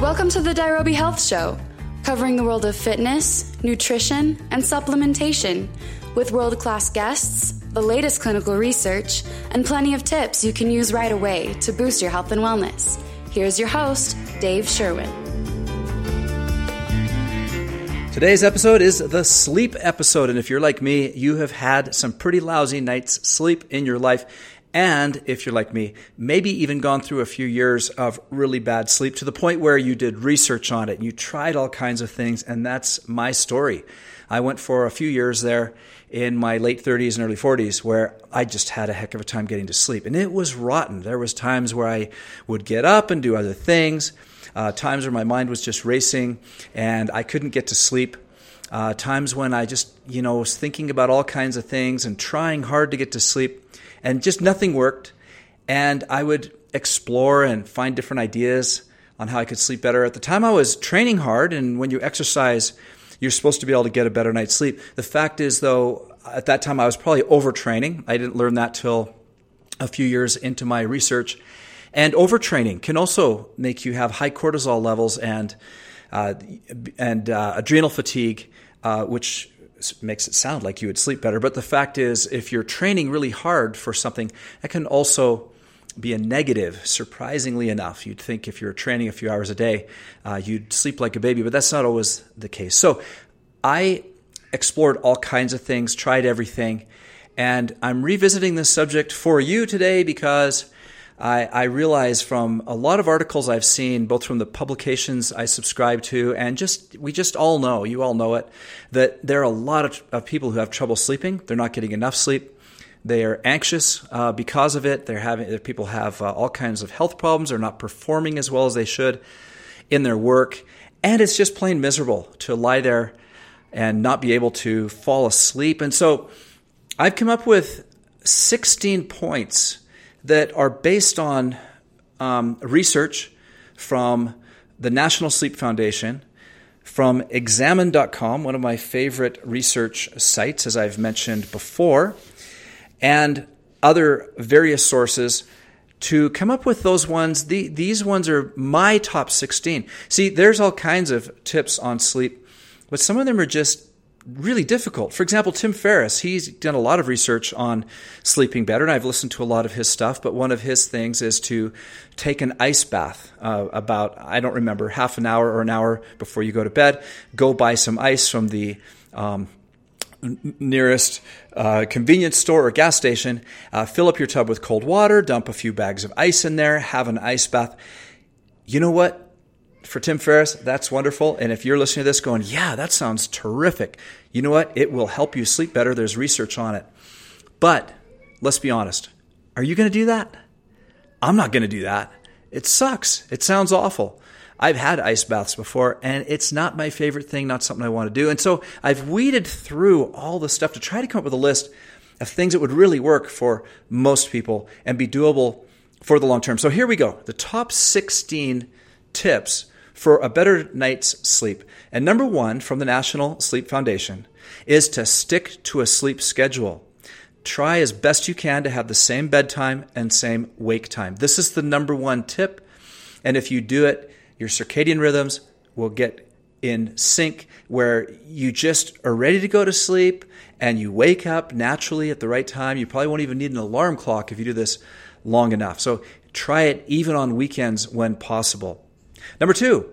Welcome to the Dirobi Health Show, covering the world of fitness, nutrition, and supplementation with world class guests, the latest clinical research, and plenty of tips you can use right away to boost your health and wellness. Here's your host, Dave Sherwin. Today's episode is the sleep episode. And if you're like me, you have had some pretty lousy nights' sleep in your life. And if you're like me, maybe even gone through a few years of really bad sleep to the point where you did research on it and you tried all kinds of things. And that's my story. I went for a few years there in my late 30s and early 40s where I just had a heck of a time getting to sleep. And it was rotten. There was times where I would get up and do other things uh, times where my mind was just racing and I couldn't get to sleep. Uh, times when I just, you know, was thinking about all kinds of things and trying hard to get to sleep, and just nothing worked. And I would explore and find different ideas on how I could sleep better. At the time, I was training hard, and when you exercise, you're supposed to be able to get a better night's sleep. The fact is, though, at that time, I was probably overtraining. I didn't learn that till a few years into my research. And overtraining can also make you have high cortisol levels and uh, and uh, adrenal fatigue, uh, which makes it sound like you would sleep better. But the fact is, if you're training really hard for something, that can also be a negative. Surprisingly enough, you'd think if you're training a few hours a day, uh, you'd sleep like a baby, but that's not always the case. So I explored all kinds of things, tried everything, and I'm revisiting this subject for you today because I, I realize from a lot of articles I've seen, both from the publications I subscribe to, and just we just all know, you all know it, that there are a lot of, of people who have trouble sleeping. They're not getting enough sleep. They are anxious uh, because of it. They're having people have uh, all kinds of health problems. They're not performing as well as they should in their work, and it's just plain miserable to lie there and not be able to fall asleep. And so, I've come up with 16 points that are based on um, research from the National Sleep Foundation, from examine.com, one of my favorite research sites, as I've mentioned before, and other various sources to come up with those ones. The, these ones are my top 16. See, there's all kinds of tips on sleep, but some of them are just really difficult. For example, Tim Ferriss, he's done a lot of research on sleeping better, and I've listened to a lot of his stuff. But one of his things is to take an ice bath uh, about, I don't remember, half an hour or an hour before you go to bed. Go buy some ice from the um, nearest uh, convenience store or gas station, uh, fill up your tub with cold water, dump a few bags of ice in there, have an ice bath. You know what? For Tim Ferriss, that's wonderful. And if you're listening to this going, yeah, that sounds terrific, you know what? It will help you sleep better. There's research on it. But let's be honest. Are you going to do that? I'm not going to do that. It sucks. It sounds awful. I've had ice baths before, and it's not my favorite thing, not something I want to do. And so I've weeded through all the stuff to try to come up with a list of things that would really work for most people and be doable for the long term. So here we go the top 16 tips for a better night's sleep. And number one from the National Sleep Foundation is to stick to a sleep schedule. Try as best you can to have the same bedtime and same wake time. This is the number one tip. And if you do it, your circadian rhythms will get in sync where you just are ready to go to sleep and you wake up naturally at the right time. You probably won't even need an alarm clock if you do this long enough. So try it even on weekends when possible. Number two,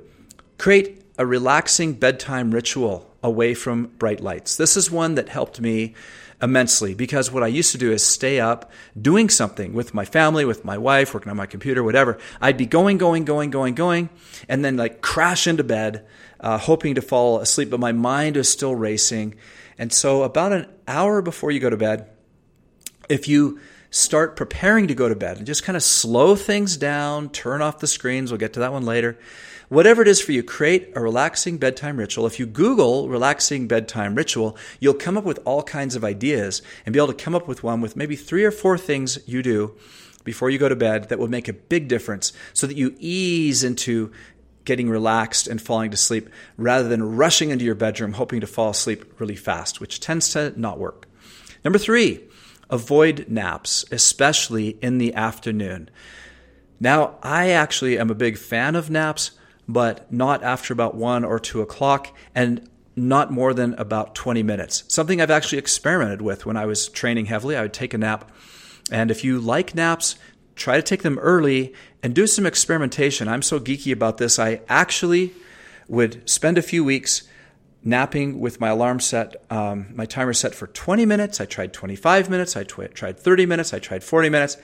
create a relaxing bedtime ritual away from bright lights. This is one that helped me immensely because what I used to do is stay up doing something with my family, with my wife, working on my computer, whatever. I'd be going, going, going, going, going, and then like crash into bed, uh, hoping to fall asleep, but my mind is still racing. And so, about an hour before you go to bed, if you start preparing to go to bed and just kind of slow things down, turn off the screens. We'll get to that one later. Whatever it is for you, create a relaxing bedtime ritual. If you Google relaxing bedtime ritual, you'll come up with all kinds of ideas and be able to come up with one with maybe three or four things you do before you go to bed that will make a big difference so that you ease into getting relaxed and falling to sleep rather than rushing into your bedroom hoping to fall asleep really fast, which tends to not work. Number three, avoid naps, especially in the afternoon. Now, I actually am a big fan of naps, but not after about one or two o'clock, and not more than about 20 minutes. Something I've actually experimented with when I was training heavily. I would take a nap. And if you like naps, try to take them early and do some experimentation. I'm so geeky about this. I actually would spend a few weeks napping with my alarm set, um, my timer set for 20 minutes. I tried 25 minutes. I tw- tried 30 minutes. I tried 40 minutes.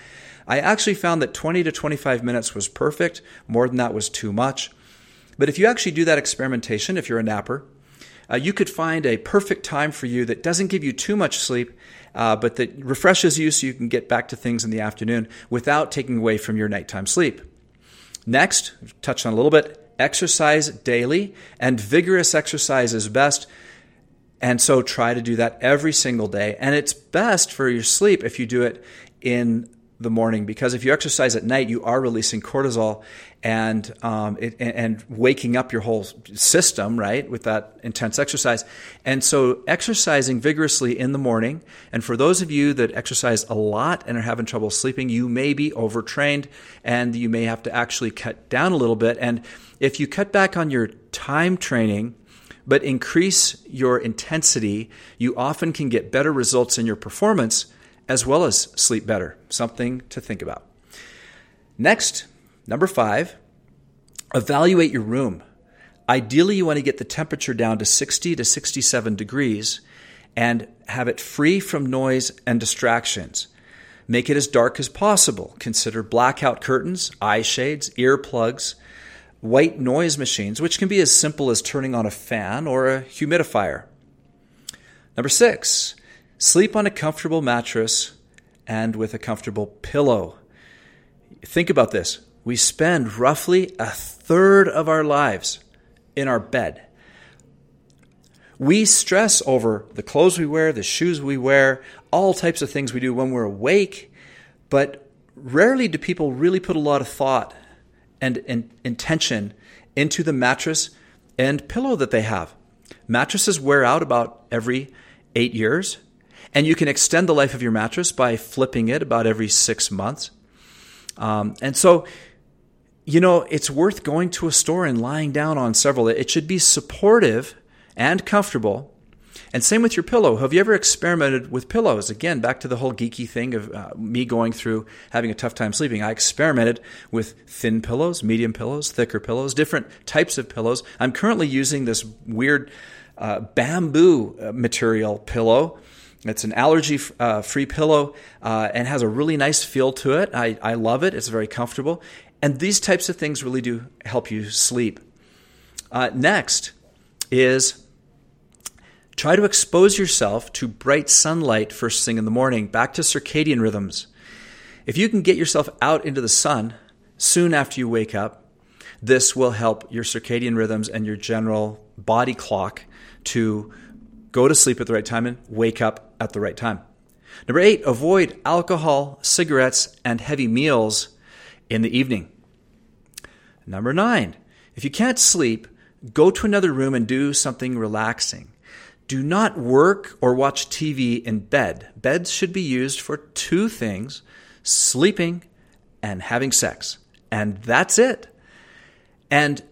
I actually found that 20 to 25 minutes was perfect. More than that was too much. But if you actually do that experimentation, if you're a napper, uh, you could find a perfect time for you that doesn't give you too much sleep, uh, but that refreshes you so you can get back to things in the afternoon without taking away from your nighttime sleep. Next, touch on a little bit exercise daily, and vigorous exercise is best. And so try to do that every single day. And it's best for your sleep if you do it in the morning because if you exercise at night, you are releasing cortisol and um, it, and waking up your whole system, right, with that intense exercise. And so, exercising vigorously in the morning. And for those of you that exercise a lot and are having trouble sleeping, you may be overtrained, and you may have to actually cut down a little bit. And if you cut back on your time training, but increase your intensity, you often can get better results in your performance as well as sleep better. Something to think about. Next, number five, evaluate your room. Ideally, you want to get the temperature down to 60 to 67 degrees and have it free from noise and distractions. Make it as dark as possible. Consider blackout curtains, eye shades, earplugs, white noise machines, which can be as simple as turning on a fan or a humidifier. Number six, Sleep on a comfortable mattress and with a comfortable pillow. Think about this. We spend roughly a third of our lives in our bed. We stress over the clothes we wear, the shoes we wear, all types of things we do when we're awake, but rarely do people really put a lot of thought and, and intention into the mattress and pillow that they have. Mattresses wear out about every eight years. And you can extend the life of your mattress by flipping it about every six months. Um, and so, you know, it's worth going to a store and lying down on several. It should be supportive and comfortable. And same with your pillow. Have you ever experimented with pillows? Again, back to the whole geeky thing of uh, me going through having a tough time sleeping. I experimented with thin pillows, medium pillows, thicker pillows, different types of pillows. I'm currently using this weird uh, bamboo uh, material pillow it's an allergy uh, free pillow uh, and has a really nice feel to it. I, I love it. It's very comfortable. And these types of things really do help you sleep. Uh, next is try to expose yourself to bright sunlight first thing in the morning, back to circadian rhythms. If you can get yourself out into the sun soon after you wake up, this will help your circadian rhythms and your general body clock to go to sleep at the right time and wake up at the right time. Number eight, avoid alcohol, cigarettes, and heavy meals in the evening. Number nine, if you can't sleep, go to another room and do something relaxing. Do not work or watch TV in bed. Beds should be used for two things sleeping and having sex. And that's it. And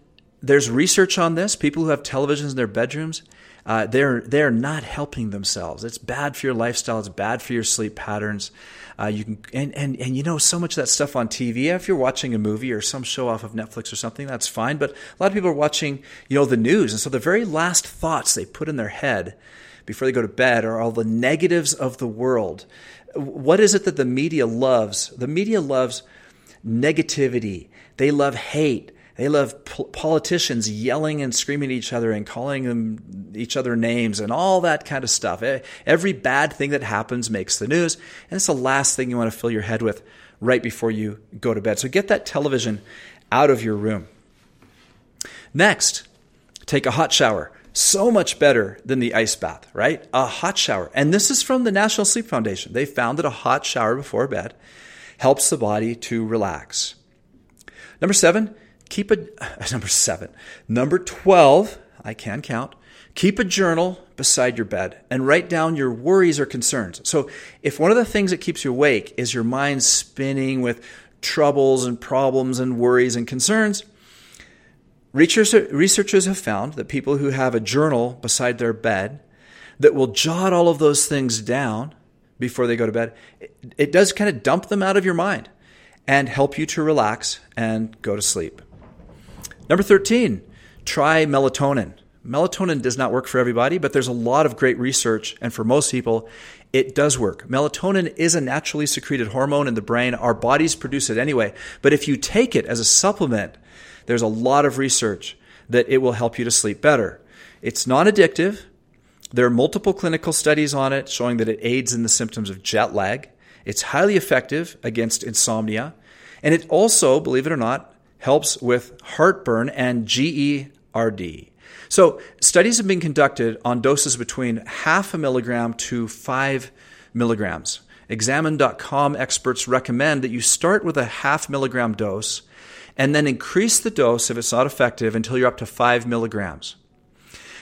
there's research on this. People who have televisions in their bedrooms uh, they're they're not helping themselves. It's bad for your lifestyle. It's bad for your sleep patterns. Uh, you can and, and and you know so much of that stuff on TV. If you're watching a movie or some show off of Netflix or something, that's fine. But a lot of people are watching you know the news, and so the very last thoughts they put in their head before they go to bed are all the negatives of the world. What is it that the media loves? The media loves negativity. They love hate. They love politicians yelling and screaming at each other and calling them each other names and all that kind of stuff. Every bad thing that happens makes the news, and it's the last thing you want to fill your head with right before you go to bed. So get that television out of your room. Next, take a hot shower. So much better than the ice bath, right? A hot shower. And this is from the National Sleep Foundation. They found that a hot shower before bed helps the body to relax. Number seven, keep a number seven. Number 12, I can count. Keep a journal beside your bed and write down your worries or concerns. So, if one of the things that keeps you awake is your mind spinning with troubles and problems and worries and concerns, researchers have found that people who have a journal beside their bed that will jot all of those things down before they go to bed, it does kind of dump them out of your mind and help you to relax and go to sleep. Number 13, try melatonin. Melatonin does not work for everybody, but there's a lot of great research, and for most people, it does work. Melatonin is a naturally secreted hormone in the brain. Our bodies produce it anyway. But if you take it as a supplement, there's a lot of research that it will help you to sleep better. It's non addictive. There are multiple clinical studies on it showing that it aids in the symptoms of jet lag. It's highly effective against insomnia. And it also, believe it or not, helps with heartburn and GERD. So, studies have been conducted on doses between half a milligram to five milligrams. Examine.com experts recommend that you start with a half milligram dose and then increase the dose if it's not effective until you're up to five milligrams.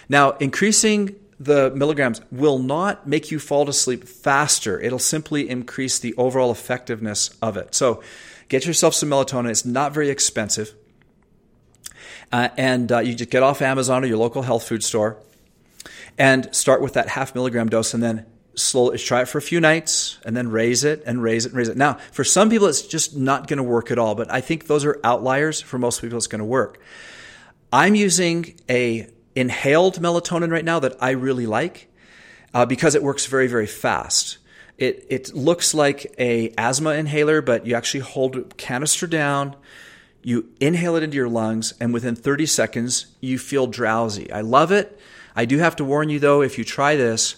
Now, increasing the milligrams will not make you fall to sleep faster. It'll simply increase the overall effectiveness of it. So, get yourself some melatonin. It's not very expensive. Uh, and uh, you just get off Amazon or your local health food store and start with that half milligram dose and then slowly try it for a few nights and then raise it and raise it and raise it. Now, for some people, it's just not going to work at all, but I think those are outliers. For most people, it's going to work. I'm using a inhaled melatonin right now that I really like uh, because it works very, very fast. It, it looks like a asthma inhaler, but you actually hold canister down, you inhale it into your lungs, and within 30 seconds, you feel drowsy. I love it. I do have to warn you though, if you try this,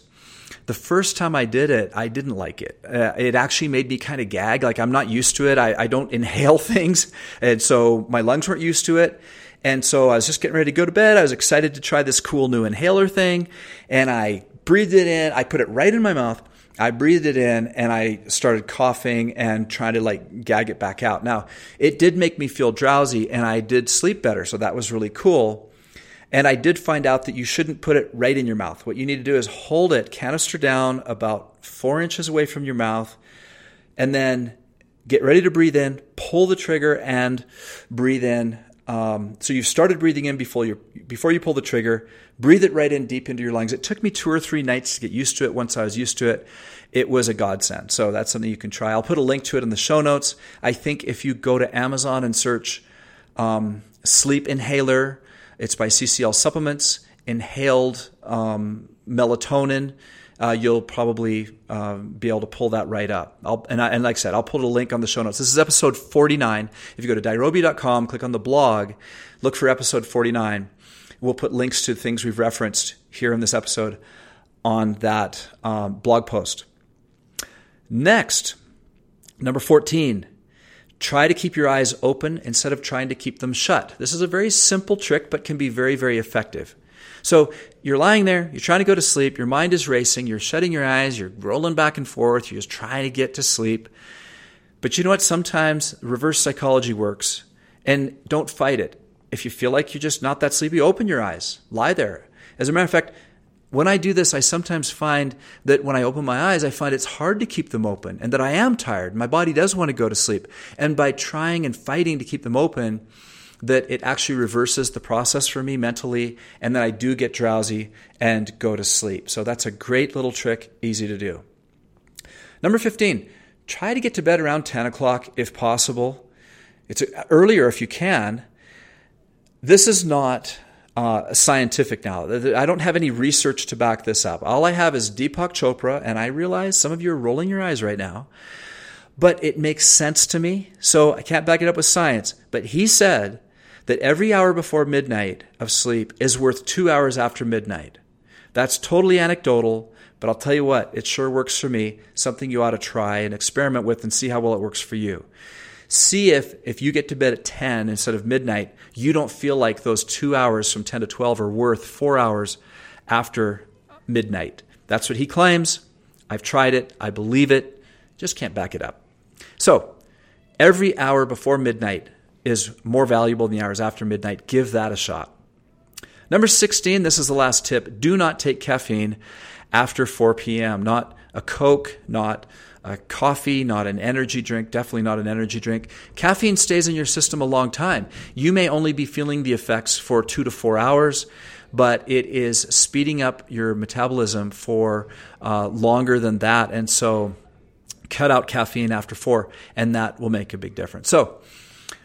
the first time I did it, I didn't like it. Uh, it actually made me kind of gag. Like I'm not used to it. I, I don't inhale things. And so my lungs weren't used to it. And so I was just getting ready to go to bed. I was excited to try this cool new inhaler thing. And I breathed it in. I put it right in my mouth. I breathed it in and I started coughing and trying to like gag it back out. Now, it did make me feel drowsy and I did sleep better. So that was really cool. And I did find out that you shouldn't put it right in your mouth. What you need to do is hold it canister down about four inches away from your mouth and then get ready to breathe in, pull the trigger and breathe in um, so you've started breathing in before you before you pull the trigger. Breathe it right in deep into your lungs. It took me two or three nights to get used to it. Once I was used to it, it was a godsend. So that's something you can try. I'll put a link to it in the show notes. I think if you go to Amazon and search um, sleep inhaler, it's by CCL Supplements. Inhaled um, melatonin uh, you'll probably uh, be able to pull that right up. I'll, and, I, and, like I said, I'll put a link on the show notes. This is episode 49. If you go to dirobi.com, click on the blog, look for episode 49. We'll put links to things we've referenced here in this episode on that um, blog post. Next, number 14, try to keep your eyes open instead of trying to keep them shut. This is a very simple trick, but can be very, very effective. So you're lying there, you're trying to go to sleep, your mind is racing, you're shutting your eyes, you're rolling back and forth, you're just trying to get to sleep. But you know what? Sometimes reverse psychology works, and don't fight it. If you feel like you're just not that sleepy, open your eyes, lie there. As a matter of fact, when I do this, I sometimes find that when I open my eyes, I find it's hard to keep them open and that I am tired. My body does want to go to sleep. And by trying and fighting to keep them open, that it actually reverses the process for me mentally, and then I do get drowsy and go to sleep. So that's a great little trick, easy to do. Number 15, try to get to bed around 10 o'clock if possible. It's earlier if you can. This is not uh, scientific now. I don't have any research to back this up. All I have is Deepak Chopra, and I realize some of you are rolling your eyes right now, but it makes sense to me. So I can't back it up with science. But he said that every hour before midnight of sleep is worth two hours after midnight. That's totally anecdotal, but I'll tell you what, it sure works for me. Something you ought to try and experiment with and see how well it works for you. See if, if you get to bed at 10 instead of midnight, you don't feel like those two hours from 10 to 12 are worth four hours after midnight. That's what he claims. I've tried it. I believe it. Just can't back it up. So, every hour before midnight, is more valuable than the hours after midnight. Give that a shot. Number 16, this is the last tip. Do not take caffeine after 4 p.m. Not a Coke, not a coffee, not an energy drink, definitely not an energy drink. Caffeine stays in your system a long time. You may only be feeling the effects for two to four hours, but it is speeding up your metabolism for uh, longer than that. And so, cut out caffeine after four, and that will make a big difference. So,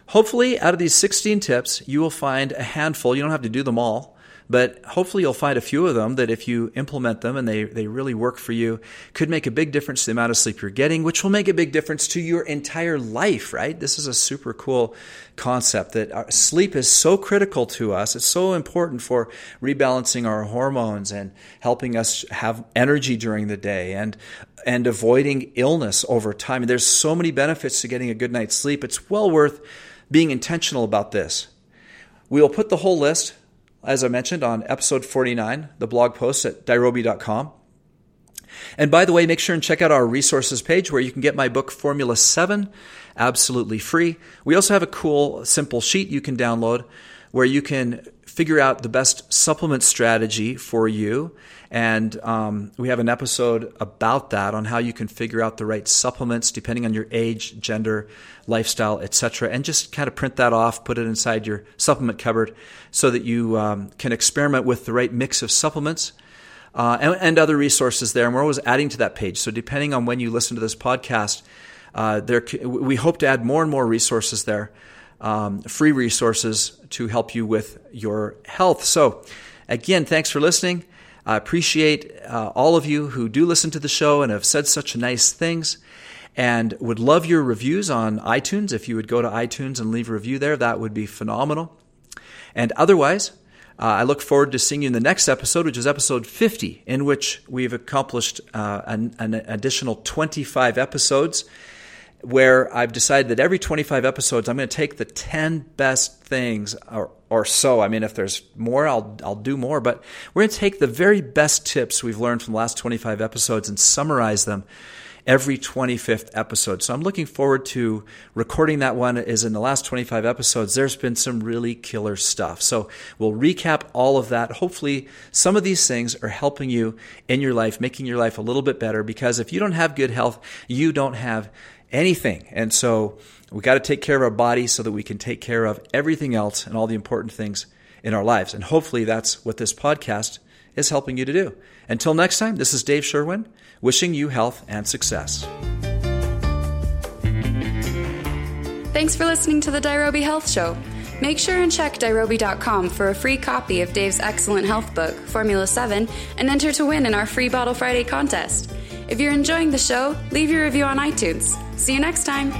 hopefully, out of these 16 tips, you will find a handful. You don't have to do them all but hopefully, you'll find a few of them that if you implement them and they, they really work for you, could make a big difference to the amount of sleep you're getting, which will make a big difference to your entire life, right? This is a super cool concept that uh, sleep is so critical to us. It's so important for rebalancing our hormones and helping us have energy during the day and and avoiding illness over time. There's so many benefits to getting a good night's sleep. It's well worth being intentional about this. We will put the whole list as I mentioned, on episode 49, the blog post at dirobi.com. And by the way, make sure and check out our resources page where you can get my book, Formula 7, absolutely free. We also have a cool, simple sheet you can download where you can figure out the best supplement strategy for you. And um, we have an episode about that on how you can figure out the right supplements depending on your age, gender, lifestyle, etc. And just kind of print that off, put it inside your supplement cupboard so that you um, can experiment with the right mix of supplements. Uh, and, and, other resources there. And we're always adding to that page. So depending on when you listen to this podcast, uh, there we hope to add more and more resources there um, free resources to help you with your health. So, again, thanks for listening. I appreciate uh, all of you who do listen to the show and have said such nice things. And would love your reviews on iTunes. If you would go to iTunes and leave a review there, that would be phenomenal. And otherwise, uh, I look forward to seeing you in the next episode, which is episode 50, in which we've accomplished uh, an, an additional 25 episodes where I've decided that every 25 episodes, I'm going to take the 10 best things or, or so. I mean, if there's more, I'll, I'll do more. But we're going to take the very best tips we've learned from the last 25 episodes and summarize them every 25th episode. So I'm looking forward to recording that one is in the last 25 episodes. There's been some really killer stuff. So we'll recap all of that. Hopefully some of these things are helping you in your life, making your life a little bit better because if you don't have good health, you don't have anything. And so we got to take care of our body so that we can take care of everything else and all the important things in our lives. And hopefully that's what this podcast is helping you to do. Until next time, this is Dave Sherwin wishing you health and success. Thanks for listening to the Dirobi Health Show. Make sure and check Dirobi.com for a free copy of Dave's excellent health book, Formula 7, and enter to win in our free Bottle Friday contest. If you're enjoying the show, leave your review on iTunes. See you next time.